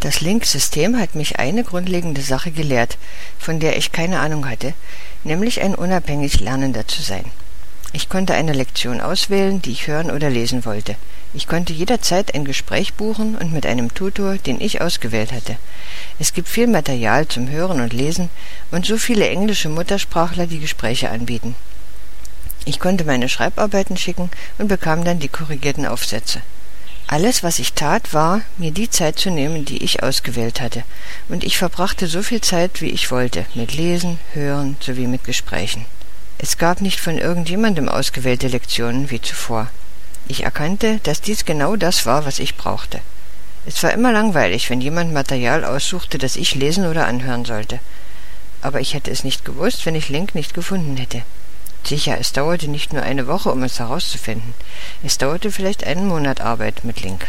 Das Link-System hat mich eine grundlegende Sache gelehrt, von der ich keine Ahnung hatte, nämlich ein unabhängig Lernender zu sein. Ich konnte eine Lektion auswählen, die ich hören oder lesen wollte. Ich konnte jederzeit ein Gespräch buchen und mit einem Tutor, den ich ausgewählt hatte. Es gibt viel Material zum Hören und Lesen und so viele englische Muttersprachler, die Gespräche anbieten. Ich konnte meine Schreibarbeiten schicken und bekam dann die korrigierten Aufsätze. Alles, was ich tat, war, mir die Zeit zu nehmen, die ich ausgewählt hatte, und ich verbrachte so viel Zeit, wie ich wollte, mit Lesen, Hören sowie mit Gesprächen. Es gab nicht von irgendjemandem ausgewählte Lektionen wie zuvor. Ich erkannte, dass dies genau das war, was ich brauchte. Es war immer langweilig, wenn jemand Material aussuchte, das ich lesen oder anhören sollte. Aber ich hätte es nicht gewusst, wenn ich Link nicht gefunden hätte. Sicher, es dauerte nicht nur eine Woche, um es herauszufinden. Es dauerte vielleicht einen Monat Arbeit mit Link.